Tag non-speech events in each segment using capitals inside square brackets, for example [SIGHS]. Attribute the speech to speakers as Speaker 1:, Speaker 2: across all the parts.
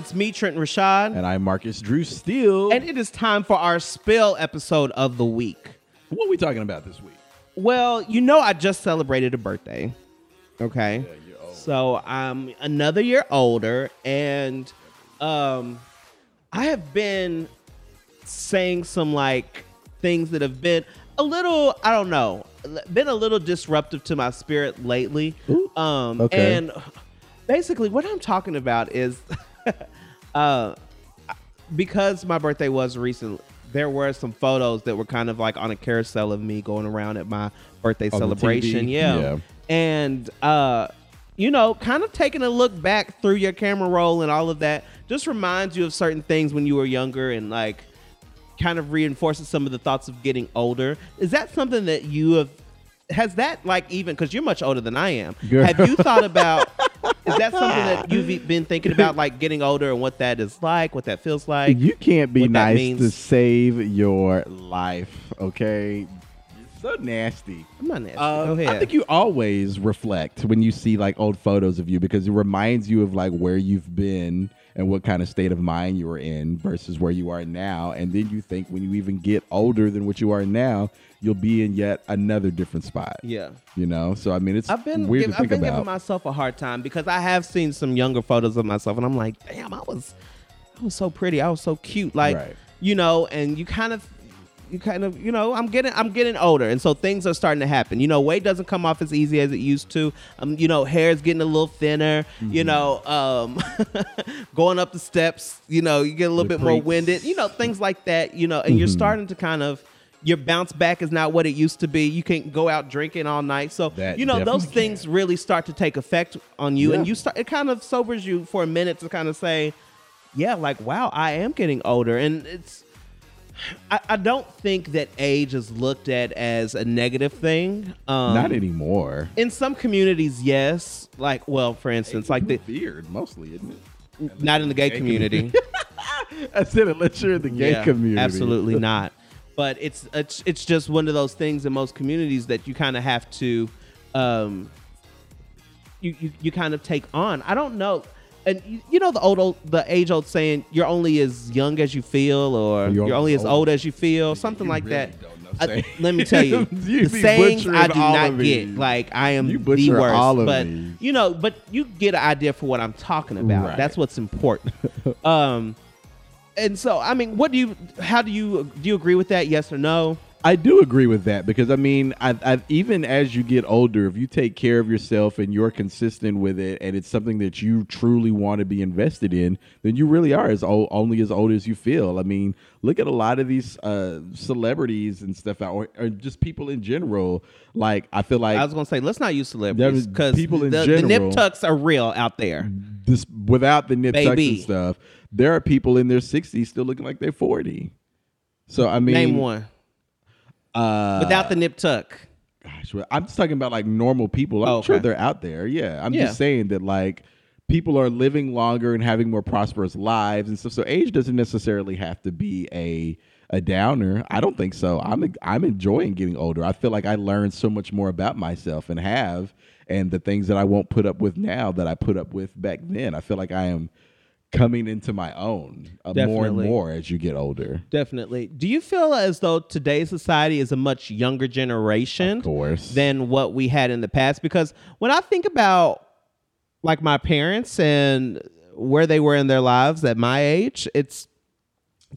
Speaker 1: It's me, Trent Rashad.
Speaker 2: And I'm Marcus Drew Steele.
Speaker 1: And it is time for our spill episode of the week.
Speaker 2: What are we talking about this week?
Speaker 1: Well, you know, I just celebrated a birthday. Okay. Yeah, so I'm another year older, and um, I have been saying some like things that have been a little, I don't know, been a little disruptive to my spirit lately. Um, okay. And basically, what I'm talking about is [LAUGHS] uh, because my birthday was recent, there were some photos that were kind of like on a carousel of me going around at my birthday on celebration. Yeah. yeah. And, uh, you know, kind of taking a look back through your camera roll and all of that just reminds you of certain things when you were younger and like kind of reinforces some of the thoughts of getting older. Is that something that you have has that like even because you're much older than I am? Girl. Have you thought about? [LAUGHS] is that something that you've been thinking about, like getting older and what that is like, what that feels like?
Speaker 2: You can't be nice to save your life, okay? So nasty.
Speaker 1: I'm not nasty. Uh, Go ahead.
Speaker 2: I think you always reflect when you see like old photos of you because it reminds you of like where you've been and what kind of state of mind you were in versus where you are now. And then you think when you even get older than what you are now, you'll be in yet another different spot.
Speaker 1: Yeah.
Speaker 2: You know? So I mean it's I've been weird give, to think
Speaker 1: I've been
Speaker 2: about.
Speaker 1: giving myself a hard time because I have seen some younger photos of myself and I'm like, damn, I was I was so pretty. I was so cute. Like right. you know, and you kind of you kind of you know i'm getting i'm getting older and so things are starting to happen you know weight doesn't come off as easy as it used to um you know hair is getting a little thinner mm-hmm. you know um [LAUGHS] going up the steps you know you get a little the bit more winded you know things like that you know and mm-hmm. you're starting to kind of your bounce back is not what it used to be. You can't go out drinking all night. So that you know those things can. really start to take effect on you, yeah. and you start. It kind of sobers you for a minute to kind of say, "Yeah, like wow, I am getting older," and it's I, I, don't think that age is looked at as a negative thing.
Speaker 2: Um, Not anymore.
Speaker 1: In some communities, yes. Like, well, for instance, like the
Speaker 2: beard mostly, isn't
Speaker 1: it? Not in the gay, gay community.
Speaker 2: community. [LAUGHS] I said unless you're in the gay yeah, community.
Speaker 1: Absolutely [LAUGHS] not. But it's it's it's just one of those things in most communities that you kind of have to, um, you, you you kind of take on. I don't know and you know the old, old the age old saying you're only as young as you feel or you're, you're only as old as you feel something like really that I, let me tell you, [LAUGHS] you the sayings I do not get. Like I am the worst, but these. you know, but you get an idea for what I'm talking about. Right. That's what's important. [LAUGHS] um, and so I mean, what do you? How do you do? You agree with that? Yes or no?
Speaker 2: I do agree with that because I mean, I, I, even as you get older, if you take care of yourself and you're consistent with it, and it's something that you truly want to be invested in, then you really are as old, only as old as you feel. I mean, look at a lot of these uh, celebrities and stuff, or, or, just people in general. Like, I feel like
Speaker 1: I was gonna say, let's not use celebrities because people in the, general, the nip tucks are real out there.
Speaker 2: This without the nip tucks and stuff, there are people in their 60s still looking like they're 40. So I mean,
Speaker 1: name one. Uh, Without the nip tuck.
Speaker 2: Gosh, I'm just talking about like normal people. I'm oh, okay. sure they're out there. Yeah, I'm yeah. just saying that like people are living longer and having more prosperous lives and stuff. So age doesn't necessarily have to be a a downer. I don't think so. I'm I'm enjoying getting older. I feel like I learned so much more about myself and have and the things that I won't put up with now that I put up with back then. I feel like I am coming into my own uh, more and more as you get older.
Speaker 1: Definitely. Do you feel as though today's society is a much younger generation
Speaker 2: of course.
Speaker 1: than what we had in the past? Because when I think about like my parents and where they were in their lives at my age, it's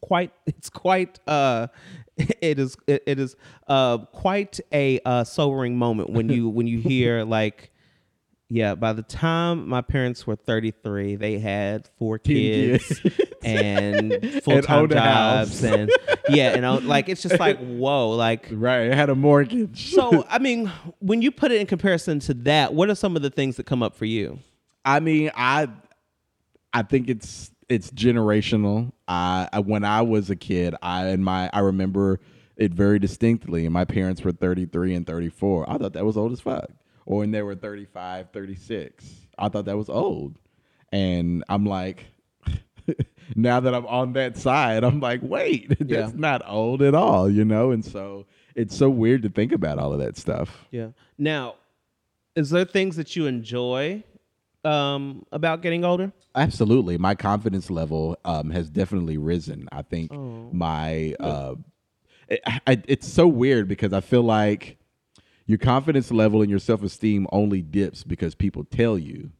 Speaker 1: quite it's quite uh [LAUGHS] it is it, it is uh quite a uh sobering moment when you when you hear like yeah, by the time my parents were 33, they had four kids [LAUGHS] and full time jobs and yeah, and uh, like it's just like [LAUGHS] whoa, like
Speaker 2: right, I had a mortgage.
Speaker 1: so, [LAUGHS] I mean, when you put it in comparison to that, what are some of the things that come up for you?
Speaker 2: I mean, I I think it's it's generational. I, I when I was a kid, I and my I remember it very distinctly and my parents were 33 and 34. I thought that was old as fuck or when they were 35, 36. I thought that was old. And I'm like, [LAUGHS] now that I'm on that side, I'm like, wait, [LAUGHS] that's yeah. not old at all, you know? And so it's so weird to think about all of that stuff.
Speaker 1: Yeah. Now, is there things that you enjoy um, about getting older?
Speaker 2: Absolutely. My confidence level um, has definitely risen. I think oh. my uh, it, I, it's so weird because I feel like your confidence level and your self esteem only dips because people tell you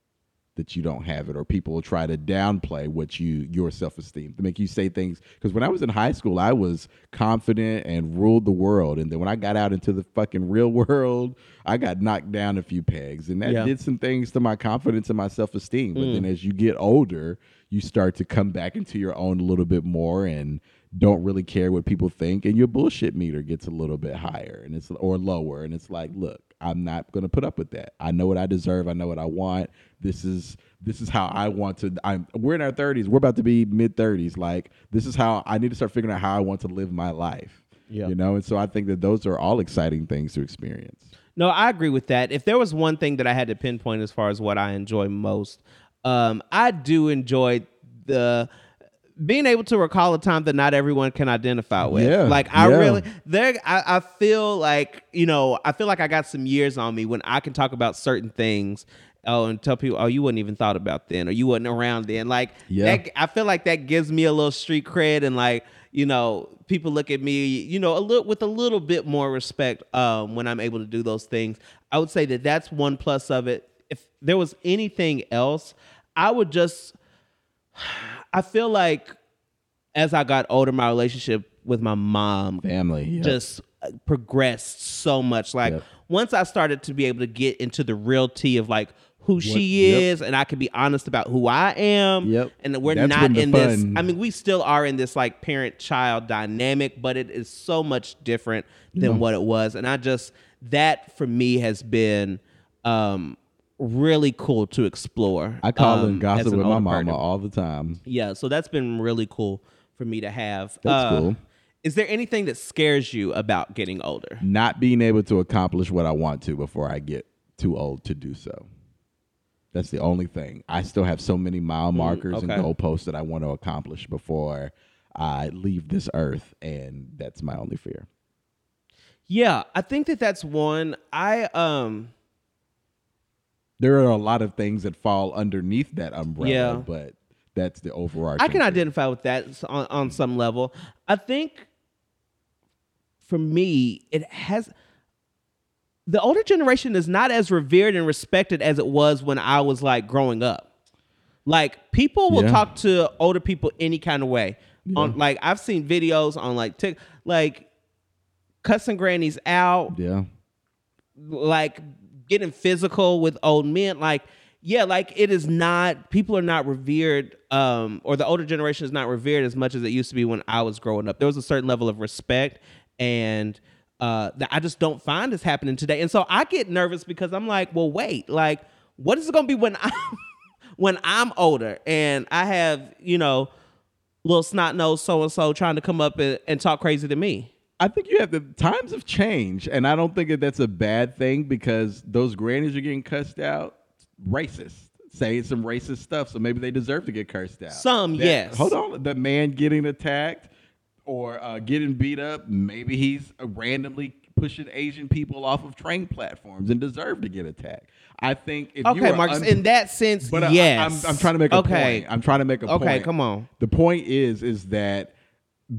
Speaker 2: that you don't have it or people will try to downplay what you your self-esteem to make you say things because when i was in high school i was confident and ruled the world and then when i got out into the fucking real [LAUGHS] world i got knocked down a few pegs and that yeah. did some things to my confidence and my self-esteem but mm. then as you get older you start to come back into your own a little bit more and don't really care what people think and your bullshit meter gets a little bit higher and it's or lower and it's like look i'm not going to put up with that. I know what i deserve. I know what i want. This is this is how i want to i'm we're in our 30s we're about to be mid 30s like this is how i need to start figuring out how i want to live my life yeah. you know? And so i think that those are all exciting things to experience.
Speaker 1: No i agree with that. If there was one thing that i had to pinpoint as far as what i enjoy most um, i do enjoy the being able to recall a time that not everyone can identify with. Yeah, like I yeah. really there I, I feel like, you know, I feel like I got some years on me when I can talk about certain things oh, and tell people, oh, you wouldn't even thought about then, or you wasn't around then. Like, yeah. That, I feel like that gives me a little street cred, and like, you know, people look at me, you know, a little with a little bit more respect um, when I'm able to do those things. I would say that that's one plus of it. If there was anything else, I would just I feel like as I got older, my relationship with my mom,
Speaker 2: family,
Speaker 1: yep. just uh, progressed so much. Like yep. once I started to be able to get into the realty of like who what, she is, yep. and I can be honest about who I am.
Speaker 2: Yep.
Speaker 1: And we're That's not in fun. this. I mean, we still are in this like parent child dynamic, but it is so much different than what it was. And I just that for me has been um really cool to explore.
Speaker 2: I call um, and gossip with my mama partner. all the time.
Speaker 1: Yeah, so that's been really cool for me to have.
Speaker 2: That's uh, cool.
Speaker 1: Is there anything that scares you about getting older?
Speaker 2: Not being able to accomplish what I want to before I get too old to do so. That's the only thing. I still have so many mile mm, markers mm, okay. and goalposts that I want to accomplish before I leave this earth, and that's my only fear.
Speaker 1: Yeah, I think that that's one. I um
Speaker 2: there are a lot of things that fall underneath that umbrella, yeah. but that's the overarching.
Speaker 1: I can thing. identify with that on, on some level. I think for me, it has the older generation is not as revered and respected as it was when I was like growing up. Like people will yeah. talk to older people any kind of way. Yeah. On like I've seen videos on like tick like cussing grannies out.
Speaker 2: Yeah.
Speaker 1: Like getting physical with old men like yeah like it is not people are not revered um or the older generation is not revered as much as it used to be when i was growing up. There was a certain level of respect and uh that i just don't find is happening today. And so i get nervous because i'm like well wait like what is it to be when [LAUGHS] i'm when i'm older? And i have you know little snot nose so and so trying to come up and, and talk crazy to me
Speaker 2: I think you have the times have changed, and I don't think that that's a bad thing because those grannies are getting cussed out, racist, saying some racist stuff, so maybe they deserve to get cursed out.
Speaker 1: Some,
Speaker 2: that,
Speaker 1: yes.
Speaker 2: Hold on, the man getting attacked or uh, getting beat up, maybe he's randomly pushing Asian people off of train platforms and deserve to get attacked. I think if
Speaker 1: okay,
Speaker 2: you
Speaker 1: Marcus, un- in that sense, but yes. I,
Speaker 2: am I'm, I'm trying to make a okay. point. I'm trying to make a
Speaker 1: okay,
Speaker 2: point.
Speaker 1: Okay, come on.
Speaker 2: The point is, is that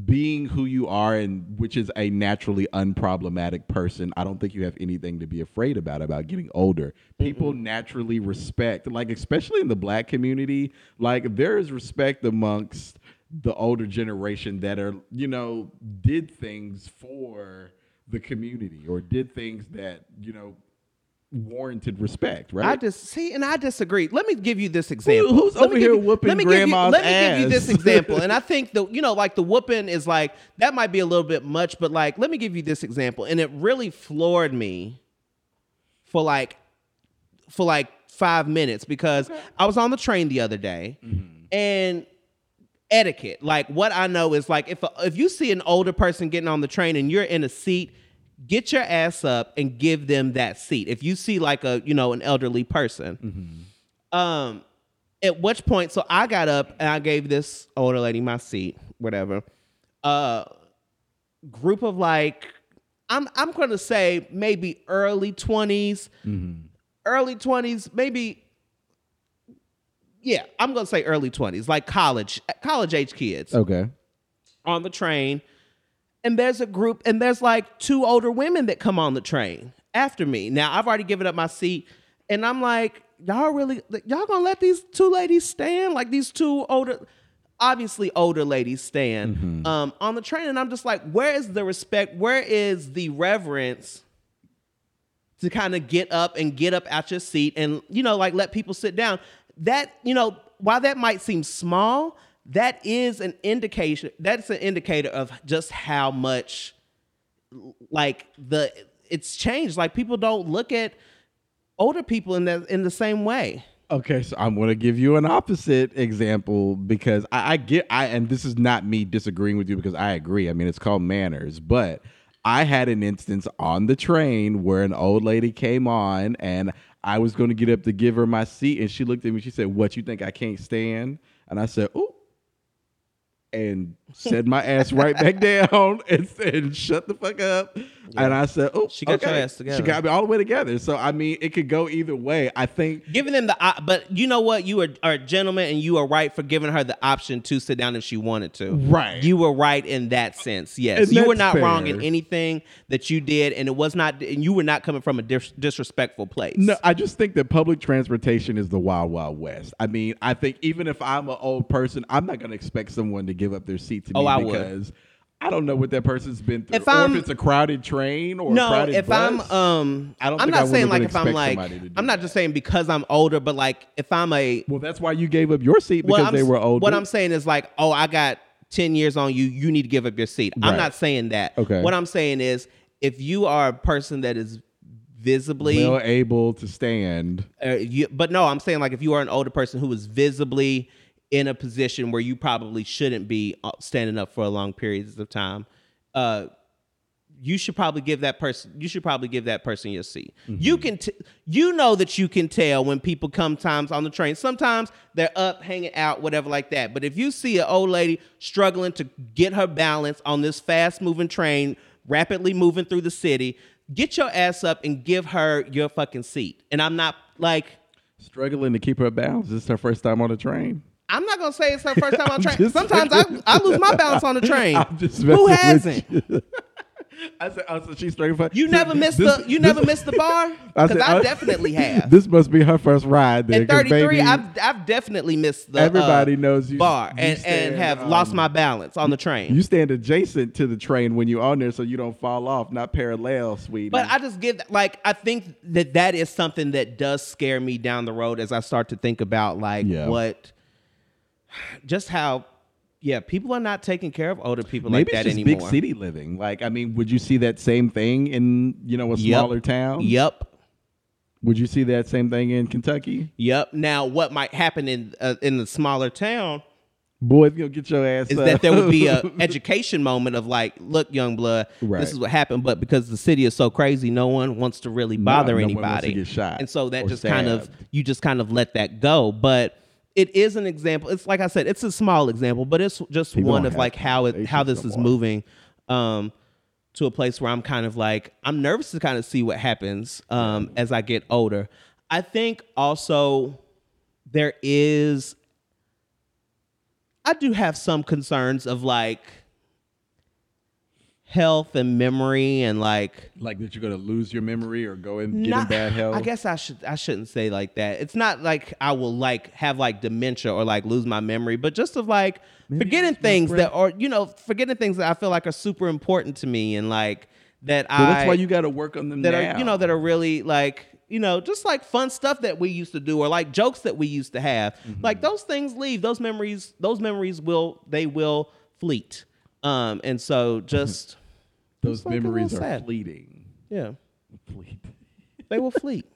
Speaker 2: being who you are and which is a naturally unproblematic person i don't think you have anything to be afraid about about getting older. People mm naturally respect like especially in the black community like there is respect amongst the older generation that are you know did things for the community or did things that you know warranted respect, right?
Speaker 1: I just see, and I disagree. Let me give you this example.
Speaker 2: Who, who's let over here you, whooping let me grandma's
Speaker 1: give you, Let
Speaker 2: ass?
Speaker 1: me give you this [LAUGHS] example, and I think the you know like the whooping is like that might be a little bit much, but like let me give you this example, and it really floored me for like for like five minutes because okay. I was on the train the other day, mm-hmm. and etiquette, like what I know is like if a, if you see an older person getting on the train and you're in a seat get your ass up and give them that seat. If you see like a, you know, an elderly person. Mm-hmm. Um at which point so I got up and I gave this older lady my seat, whatever. Uh group of like I'm I'm going to say maybe early 20s. Mm-hmm. Early 20s, maybe yeah, I'm gonna say early 20s, like college, college age kids.
Speaker 2: Okay.
Speaker 1: On the train. And there's a group, and there's like two older women that come on the train after me. Now I've already given up my seat, and I'm like, y'all really y'all gonna let these two ladies stand? Like these two older obviously older ladies stand mm-hmm. um, on the train, and I'm just like, where is the respect? Where is the reverence to kind of get up and get up out your seat and you know like let people sit down? That you know, while that might seem small, that is an indication. That's an indicator of just how much like the it's changed. Like people don't look at older people in the in the same way.
Speaker 2: Okay, so I'm going to give you an opposite example because I, I, get I and this is not me disagreeing with you because I agree. I mean, it's called manners, but I had an instance on the train where an old lady came on and I was going to get up to give her my seat and she looked at me. She said, "What you think I can't stand?" And I said, "Oh." And set my ass right back down [LAUGHS] and said, "Shut the fuck up." Yeah. And I said, "Oh,
Speaker 1: she got okay. your ass together.
Speaker 2: She got me all the way together." So I mean, it could go either way. I think
Speaker 1: giving them the, uh, but you know what? You are, are a gentleman, and you are right for giving her the option to sit down if she wanted to.
Speaker 2: Right.
Speaker 1: You were right in that sense. Yes, and you were not fair. wrong in anything that you did, and it was not, and you were not coming from a dis- disrespectful place.
Speaker 2: No, I just think that public transportation is the wild, wild west. I mean, I think even if I'm an old person, I'm not going to expect someone to give up their seat to
Speaker 1: oh,
Speaker 2: me
Speaker 1: I
Speaker 2: because. Would I don't know what that person's been through. If, or if it's a crowded train or
Speaker 1: no,
Speaker 2: if
Speaker 1: bus, I'm um, I don't. I'm not saying like if I'm like I'm not just saying because I'm older, but like if I'm a
Speaker 2: well, that's why you gave up your seat because they were older.
Speaker 1: What I'm saying is like, oh, I got ten years on you. You need to give up your seat. Right. I'm not saying that.
Speaker 2: Okay.
Speaker 1: What I'm saying is if you are a person that is visibly
Speaker 2: well able to stand,
Speaker 1: uh, you, but no, I'm saying like if you are an older person who is visibly in a position where you probably shouldn't be uh, standing up for a long periods of time, uh, you should probably give that person you should probably give that person your seat. Mm-hmm. You can t- you know that you can tell when people come times on the train. Sometimes they're up hanging out whatever like that. But if you see an old lady struggling to get her balance on this fast moving train rapidly moving through the city, get your ass up and give her your fucking seat. And I'm not like
Speaker 2: struggling to keep her balance. This is her first time on the train.
Speaker 1: I'm not gonna say it's her first time on train. Sometimes I, I lose my balance on the [LAUGHS] train. Who hasn't? [LAUGHS]
Speaker 2: I said, oh, so she's straight for
Speaker 1: you. Never missed this, the you this, never missed the bar [LAUGHS] because I, I, definitely have.
Speaker 2: This must be her first ride.
Speaker 1: Then, At 33, I've I've definitely missed the
Speaker 2: everybody
Speaker 1: uh,
Speaker 2: knows you
Speaker 1: bar
Speaker 2: you
Speaker 1: and
Speaker 2: stand,
Speaker 1: and have um, lost my balance on the train.
Speaker 2: You stand adjacent to the train when you're on there, so you don't fall off, not parallel, sweetie.
Speaker 1: But I just give like I think that that is something that does scare me down the road as I start to think about like yeah. what just how yeah, people are not taking care of older people
Speaker 2: Maybe
Speaker 1: like that
Speaker 2: it's
Speaker 1: anymore.
Speaker 2: Big city living. Like, I mean, would you see that same thing in you know a smaller
Speaker 1: yep.
Speaker 2: town?
Speaker 1: Yep.
Speaker 2: Would you see that same thing in Kentucky?
Speaker 1: Yep. Now, what might happen in uh, in the smaller town?
Speaker 2: Boy, you get your ass
Speaker 1: is
Speaker 2: up.
Speaker 1: that there would be a [LAUGHS] education moment of like, look, young blood,
Speaker 2: right.
Speaker 1: this is what happened, but because the city is so crazy, no one wants to really bother no, no anybody.
Speaker 2: and
Speaker 1: so that just
Speaker 2: stabbed.
Speaker 1: kind of you just kind of let that go, but it is an example. It's like I said, it's a small example, but it's just People one of like how it how this is moving um, to a place where I'm kind of like I'm nervous to kind of see what happens um, as I get older. I think also there is I do have some concerns of like health and memory and like
Speaker 2: like that you're gonna lose your memory or go and get in bad health.
Speaker 1: I guess I should I shouldn't say like that. It's not like I will like have like dementia or like lose my memory, but just of like Maybe forgetting things that are you know forgetting things that I feel like are super important to me and like that
Speaker 2: I.
Speaker 1: That's
Speaker 2: why you got to work on them
Speaker 1: that
Speaker 2: now.
Speaker 1: are you know that are really like you know just like fun stuff that we used to do or like jokes that we used to have. Mm-hmm. Like those things leave. Those memories. Those memories will they will fleet. Um, and so just [LAUGHS]
Speaker 2: those memories are sad. fleeting.
Speaker 1: Yeah.
Speaker 2: Fleet. [LAUGHS]
Speaker 1: They will fleet.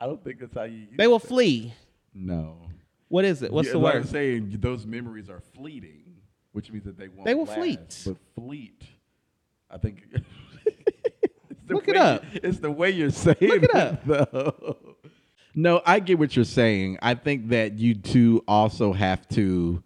Speaker 2: I don't think that's how you.
Speaker 1: They will flee.
Speaker 2: No.
Speaker 1: What is it? What's
Speaker 2: yeah,
Speaker 1: the word? I'm
Speaker 2: saying those memories are fleeting, which means that they won't.
Speaker 1: They will
Speaker 2: last,
Speaker 1: fleet.
Speaker 2: But fleet, I think. [LAUGHS]
Speaker 1: Look it up.
Speaker 2: It's the way you're saying
Speaker 1: Look it up.
Speaker 2: Though. No, I get what you're saying. I think that you two also have to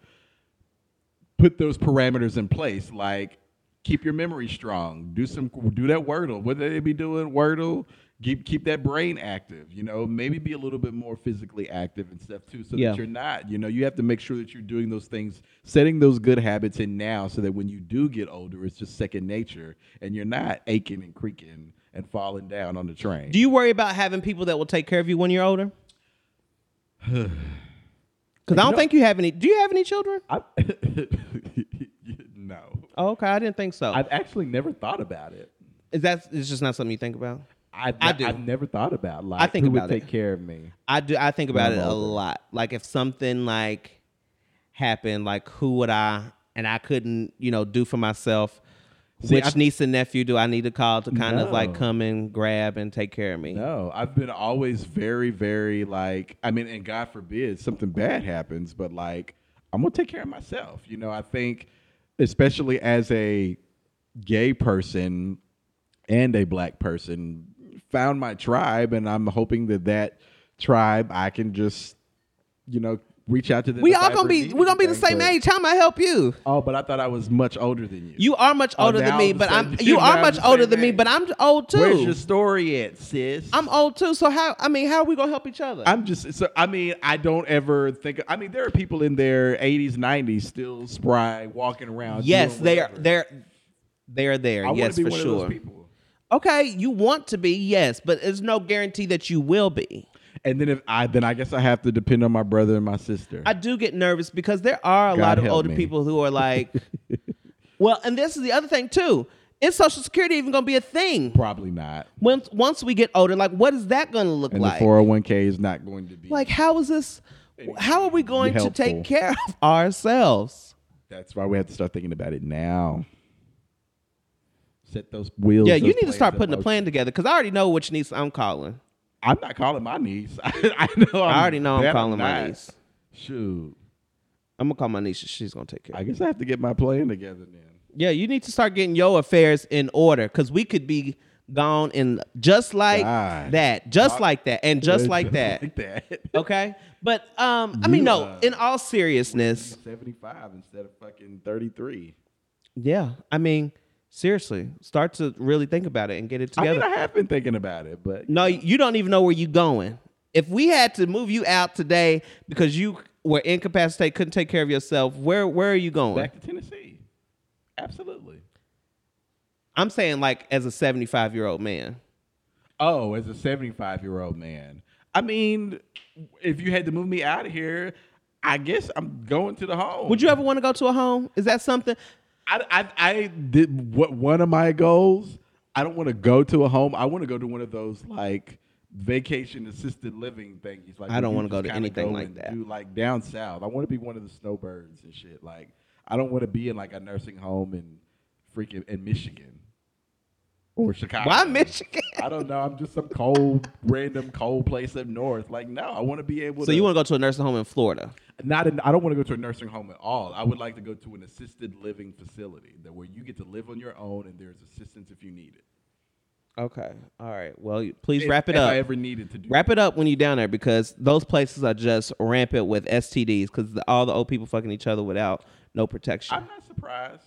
Speaker 2: put those parameters in place. Like keep your memory strong. Do some do that Wordle. What they be doing? Wordle. Keep keep that brain active. You know, maybe be a little bit more physically active and stuff too, so yeah. that you're not. You know, you have to make sure that you're doing those things, setting those good habits in now, so that when you do get older, it's just second nature, and you're not aching and creaking and falling down on the train.
Speaker 1: Do you worry about having people that will take care of you when you're older? [SIGHS] [SIGHS] Because I don't know, think you have any. Do you have any children? I, [LAUGHS]
Speaker 2: no.
Speaker 1: Oh, okay. I didn't think so.
Speaker 2: I've actually never thought about it.
Speaker 1: Is that? It's just not something you think about.
Speaker 2: I, I do. I've never thought about like I think who about would take it. care of me.
Speaker 1: I do. I think about it a lot. Like if something like happened, like who would I and I couldn't, you know, do for myself. See, Which I, niece and nephew do I need to call to kind no. of like come and grab and take care of me?
Speaker 2: No, I've been always very, very like. I mean, and God forbid something bad happens, but like I'm gonna take care of myself. You know, I think, especially as a gay person and a black person, found my tribe, and I'm hoping that that tribe I can just, you know, reach out to them.
Speaker 1: We all gonna be we're gonna be the same age. How am I help you?
Speaker 2: Oh, but I thought I was much older than you.
Speaker 1: You are much oh, older oh, than me, but I'm you are much older than me, but I'm old too.
Speaker 2: Where's your story at, sis?
Speaker 1: I'm old too. So how I mean, how are we gonna help each other?
Speaker 2: I'm just so I mean, I don't ever think I mean there are people in their 80s, 90s still spry walking around.
Speaker 1: Yes, they are they're they're there. I yes, for sure. Okay, you want to be, yes, but there's no guarantee that you will be.
Speaker 2: And then if I then I guess I have to depend on my brother and my sister.
Speaker 1: I do get nervous because there are a God lot of older me. people who are [LAUGHS] like Well, and this is the other thing too. Is Social Security even going to be a thing?
Speaker 2: Probably not.
Speaker 1: Once once we get older, like what is that going to look
Speaker 2: and
Speaker 1: like?
Speaker 2: The 401k is not going to be
Speaker 1: like how is this? How are we going to take care of [LAUGHS] ourselves?
Speaker 2: That's why we have to start thinking about it now set those wheels.
Speaker 1: Yeah, you need to start putting a plan together because I already know which niece I'm calling.
Speaker 2: I'm not calling my niece. I, [LAUGHS] I know. I'm
Speaker 1: i already know I'm calling my niece.
Speaker 2: Shoot.
Speaker 1: I'm gonna call my niece. She's gonna take care.
Speaker 2: I guess I have to get my plan together then.
Speaker 1: Yeah, you need to start getting your affairs in order because we could be gone in just like God. that, just like that, and just like that. like that. [LAUGHS] okay, but um, I mean, no. Uh, in all seriousness,
Speaker 2: seventy five instead of fucking thirty three.
Speaker 1: Yeah, I mean, Seriously, start to really think about it and get it together.
Speaker 2: I, mean, I have been thinking about it, but
Speaker 1: no, you don't even know where you're going. If we had to move you out today because you were incapacitated, couldn't take care of yourself, where where are you going?
Speaker 2: Back to Tennessee. Absolutely.
Speaker 1: I'm saying like as a 75 year old man.
Speaker 2: Oh, as a 75 year old man. I mean, if you had to move me out of here, I guess I'm going to the home.
Speaker 1: Would you ever want to go to a home? Is that something?
Speaker 2: I, I, I did what one of my goals. I don't want to go to a home. I want to go to one of those like vacation assisted living things. Like
Speaker 1: I don't want to go to anything go like that.
Speaker 2: Do like down south. I want to be one of the snowbirds and shit. Like I don't want to be in like a nursing home in freaking in Michigan or Chicago.
Speaker 1: Why Michigan? [LAUGHS]
Speaker 2: I don't know. I'm just some cold, random cold place up north. Like, no, I want to be able.
Speaker 1: So
Speaker 2: to,
Speaker 1: you want to go to a nursing home in Florida?
Speaker 2: Not. In, I don't want to go to a nursing home at all. I would like to go to an assisted living facility that where you get to live on your own and there's assistance if you need it.
Speaker 1: Okay. All right. Well, please if, wrap it up.
Speaker 2: I ever needed to do
Speaker 1: wrap that. it up when you're down there because those places are just rampant with STDs because all the old people fucking each other without no protection.
Speaker 2: I'm not surprised.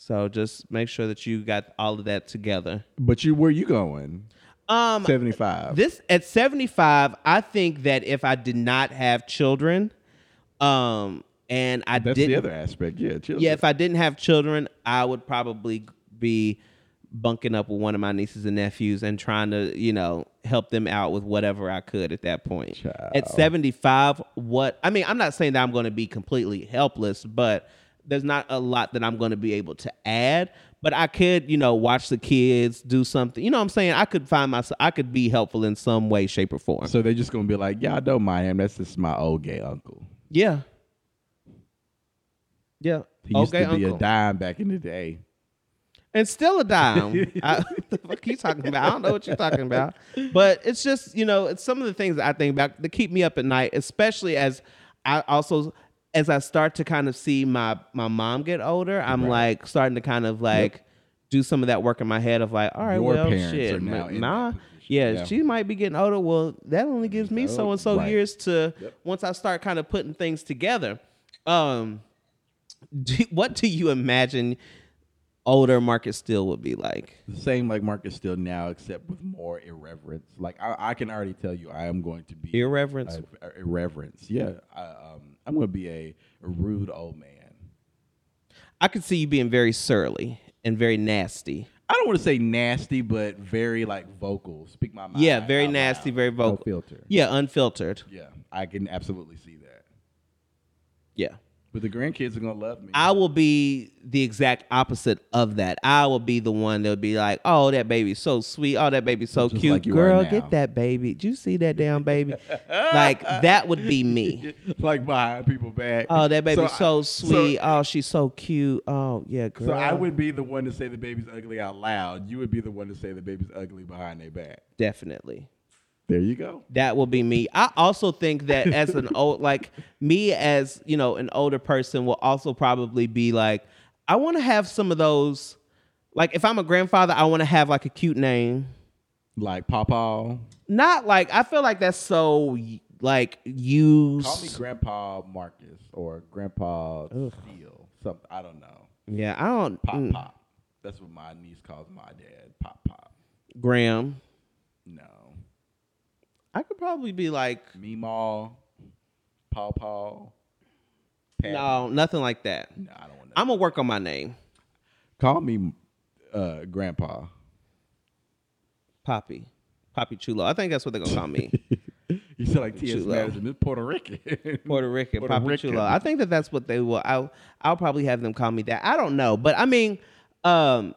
Speaker 1: So just make sure that you got all of that together.
Speaker 2: But you, where you going?
Speaker 1: Um,
Speaker 2: seventy five.
Speaker 1: This at seventy five. I think that if I did not have children, um, and I
Speaker 2: that's
Speaker 1: didn't,
Speaker 2: the other aspect. Yeah, children.
Speaker 1: yeah. If I didn't have children, I would probably be bunking up with one of my nieces and nephews and trying to, you know, help them out with whatever I could at that point. Child. At 75, what I mean, I'm not saying that I'm going to be completely helpless, but there's not a lot that I'm going to be able to add, but I could, you know, watch the kids do something. You know what I'm saying? I could find myself, I could be helpful in some way, shape, or form.
Speaker 2: So they're just going to be like, yeah, I don't mind him. That's just my old gay uncle.
Speaker 1: Yeah. Yeah.
Speaker 2: He used okay, to be uncle. a dime back in the day.
Speaker 1: And still a dime. [LAUGHS] I, [LAUGHS] what the fuck are you talking about? I don't know what you're talking about. But it's just, you know, it's some of the things that I think about that keep me up at night, especially as I also as I start to kind of see my my mom get older, I'm right. like starting to kind of like yep. do some of that work in my head of like, all right, Your well, shit, nah, yeah, yeah, she might be getting older. Well, that only gives me so and so years to yep. once I start kind of putting things together. Um, do, what do you imagine older Marcus Steele would be like.
Speaker 2: The same like Marcus Steele now, except with more irreverence. Like I, I can already tell you, I am going to be
Speaker 1: irreverence.
Speaker 2: irreverence, yeah. I, um, I'm going to be a, a rude old man.
Speaker 1: I could see you being very surly and very nasty.
Speaker 2: I don't want to say nasty, but very like vocal. Speak my mind.
Speaker 1: Yeah, very nasty, loud. very vocal. No
Speaker 2: filter.
Speaker 1: Yeah, unfiltered.
Speaker 2: Yeah, I can absolutely see that.
Speaker 1: Yeah.
Speaker 2: But the grandkids are gonna love me.
Speaker 1: I will be the exact opposite of that. I will be the one that would be like, "Oh, that baby's so sweet. Oh, that baby's so Just cute. Like Girl, get that baby. Did you see that damn baby? [LAUGHS] like that would be me. [LAUGHS]
Speaker 2: like behind people back.
Speaker 1: Oh, that baby's so, so sweet. So, oh, she's so cute. Oh, yeah, girl.
Speaker 2: So I would be the one to say the baby's ugly out loud. You would be the one to say the baby's ugly behind their back.
Speaker 1: Definitely.
Speaker 2: There you go.
Speaker 1: That will be me. I also think that as an [LAUGHS] old, like me as you know, an older person will also probably be like, I want to have some of those. Like if I'm a grandfather, I want to have like a cute name,
Speaker 2: like Papa.
Speaker 1: Not like I feel like that's so like used.
Speaker 2: Call me Grandpa Marcus or Grandpa Steele. Something I don't know.
Speaker 1: Yeah, I don't.
Speaker 2: Pop mm. pop. That's what my niece calls my dad. Pop pop.
Speaker 1: Graham.
Speaker 2: No.
Speaker 1: I could probably be like
Speaker 2: Meemaw, Paw Paw.
Speaker 1: No, nothing like that.
Speaker 2: No, I don't want.
Speaker 1: I'm gonna work on my name.
Speaker 2: Call me uh, Grandpa.
Speaker 1: Poppy, Poppy Chulo. I think that's what they're gonna call me. [LAUGHS]
Speaker 2: you sound like T.S. Madison. It's Puerto Rican. [LAUGHS]
Speaker 1: Puerto Rican, Puerto Poppy Rican. Chulo. I think that that's what they will. I'll, I'll probably have them call me that. I don't know, but I mean, um,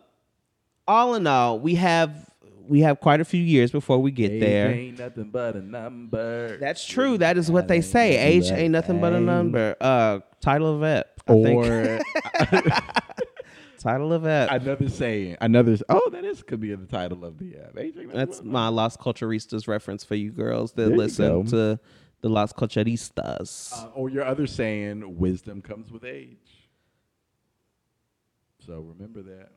Speaker 1: all in all, we have we have quite a few years before we get
Speaker 2: Age
Speaker 1: there.
Speaker 2: Ain't nothing but a number.
Speaker 1: That's true. That is what they say. Age ain't nothing but a number. Uh, title of ep.
Speaker 2: I or [LAUGHS]
Speaker 1: title of ep.
Speaker 2: Another saying. Another. Oh, that is could be the title of the ep. Age
Speaker 1: That's my Las Culturistas reference for you girls that there listen to the Las Culturistas.
Speaker 2: Uh, or your other saying, wisdom comes with age. So remember that.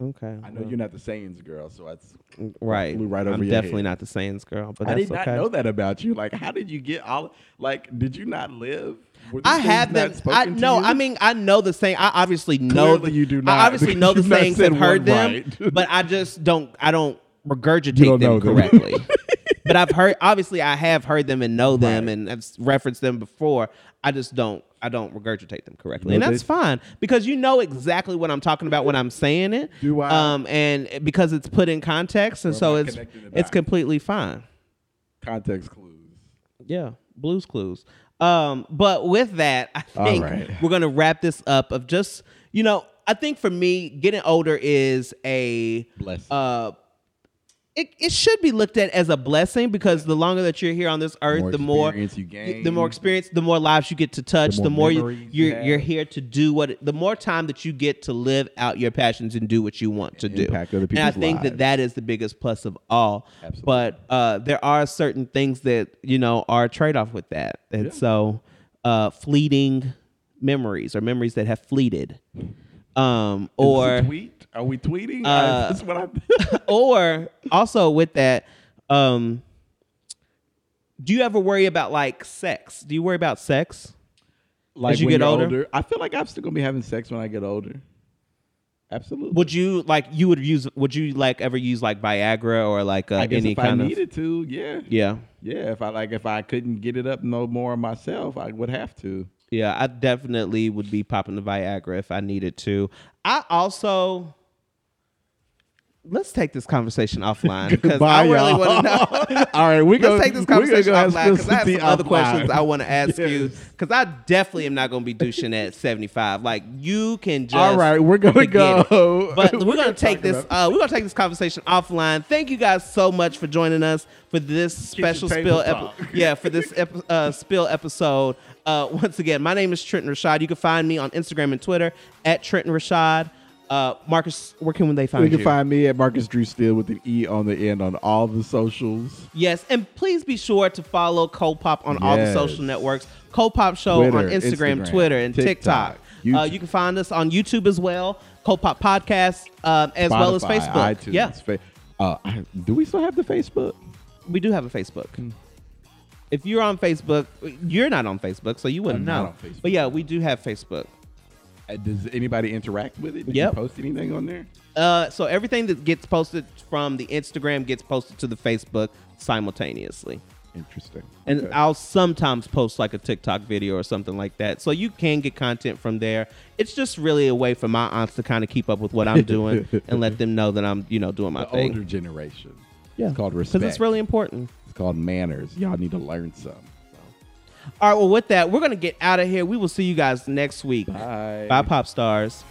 Speaker 1: Okay.
Speaker 2: I know well. you're not the sayings girl, so that's
Speaker 1: right.
Speaker 2: Flew right over
Speaker 1: I'm definitely
Speaker 2: head.
Speaker 1: not the sayings girl, but
Speaker 2: I
Speaker 1: did
Speaker 2: not
Speaker 1: okay.
Speaker 2: know that about you. Like, how did you get all? Like, did you not live?
Speaker 1: I have them. I no. I mean, I know the saying. I obviously know.
Speaker 2: Clearly, you do not.
Speaker 1: I obviously know the sayings and heard them, right. [LAUGHS] but I just don't. I don't regurgitate don't them correctly. [LAUGHS] but I've heard. Obviously, I have heard them and know them, right. and I've referenced them before. I just don't. I don't regurgitate them correctly, and that's fine because you know exactly what I'm talking about when I'm saying it.
Speaker 2: Do I?
Speaker 1: Um, and because it's put in context, and so it's it's completely fine.
Speaker 2: Context clues.
Speaker 1: Yeah, blues clues. Um, but with that, I think right. we're gonna wrap this up. Of just you know, I think for me, getting older is a
Speaker 2: blessing.
Speaker 1: Uh, it, it should be looked at as a blessing because the longer that you're here on this earth,
Speaker 2: more
Speaker 1: the more
Speaker 2: you gain,
Speaker 1: the more experience, the more lives you get to touch, the more, the more you, you're are here to do what, the more time that you get to live out your passions and do what you want to do.
Speaker 2: and
Speaker 1: I think
Speaker 2: lives.
Speaker 1: that that is the biggest plus of all.
Speaker 2: Absolutely.
Speaker 1: But uh, there are certain things that you know are a trade off with that, and yeah. so uh, fleeting memories or memories that have fleeted. Um, or
Speaker 2: tweet? Are we tweeting? Uh, That's what
Speaker 1: I. [LAUGHS] or also with that, um, do you ever worry about like sex? Do you worry about sex
Speaker 2: like
Speaker 1: as you get older?
Speaker 2: older? I feel like I'm still gonna be having sex when I get older. Absolutely.
Speaker 1: Would you like you would use would you like ever use like Viagra or like uh, any
Speaker 2: if
Speaker 1: kind
Speaker 2: I
Speaker 1: of
Speaker 2: needed to, yeah.
Speaker 1: Yeah.
Speaker 2: Yeah, if I like if I couldn't get it up no more myself, I would have to.
Speaker 1: Yeah, I definitely would be popping the Viagra if I needed to. I also let's take this conversation offline [LAUGHS] because I really want to know. [LAUGHS]
Speaker 2: All right, we
Speaker 1: let's take this conversation offline because I have some other questions I want to ask [LAUGHS] yes. you. Because I definitely am not going to be douching at seventy five. Like you can just.
Speaker 2: All right, we're going to
Speaker 1: go. It. But we're, we're going to take this. Uh, we're going to take this conversation offline. Thank you guys so much for joining us for this special spill. Epi- yeah, for this ep- uh, spill episode. Uh, once again, my name is Trenton Rashad. You can find me on Instagram and Twitter at Trenton Rashad. Uh, Marcus, where can they find
Speaker 2: you?
Speaker 1: You
Speaker 2: can find me at Marcus Drew Steele with an E on the end on all the socials.
Speaker 1: Yes, and please be sure to follow Copop on yes. all the social networks. Copop Show
Speaker 2: Twitter,
Speaker 1: on Instagram, Instagram, Twitter, and TikTok. TikTok. Uh, you can find us on YouTube as well, Copop Podcast, uh, as
Speaker 2: Spotify,
Speaker 1: well as Facebook.
Speaker 2: iTunes,
Speaker 1: yeah.
Speaker 2: Fa- uh, do we still have the Facebook?
Speaker 1: We do have a Facebook. Mm. If you're on Facebook, you're not on Facebook, so you wouldn't
Speaker 2: I'm
Speaker 1: know. But yeah, we do have Facebook.
Speaker 2: Uh, does anybody interact with it? Did
Speaker 1: yep.
Speaker 2: you post anything on there?
Speaker 1: Uh, so everything that gets posted from the Instagram gets posted to the Facebook simultaneously.
Speaker 2: Interesting.
Speaker 1: And okay. I'll sometimes post like a TikTok video or something like that. So you can get content from there. It's just really a way for my aunts to kind of keep up with what I'm doing [LAUGHS] and let them know that I'm, you know, doing my
Speaker 2: the
Speaker 1: thing.
Speaker 2: Older generation.
Speaker 1: Yeah.
Speaker 2: It's called respect.
Speaker 1: Because it's really important.
Speaker 2: It's called manners. Y'all need to learn some.
Speaker 1: All right, well, with that, we're going to get out of here. We will see you guys next week.
Speaker 2: Bye.
Speaker 1: Bye, pop stars.